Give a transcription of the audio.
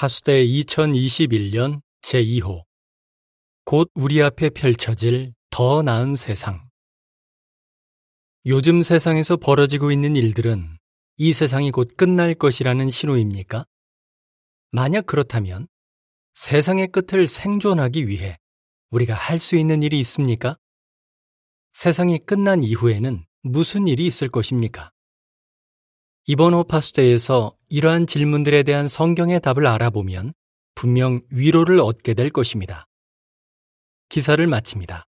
파수대 2021년 제2호 곧 우리 앞에 펼쳐질 더 나은 세상 요즘 세상에서 벌어지고 있는 일들은 이 세상이 곧 끝날 것이라는 신호입니까? 만약 그렇다면 세상의 끝을 생존하기 위해 우리가 할 수 있는 일이 있습니까? 세상이 끝난 이후에는 무슨 일이 있을 것입니까? 이번 호 파수대에서 이러한 질문들에 대한 성경의 답을 알아보면 분명 위로를 얻게 될 것입니다. 기사를 마칩니다.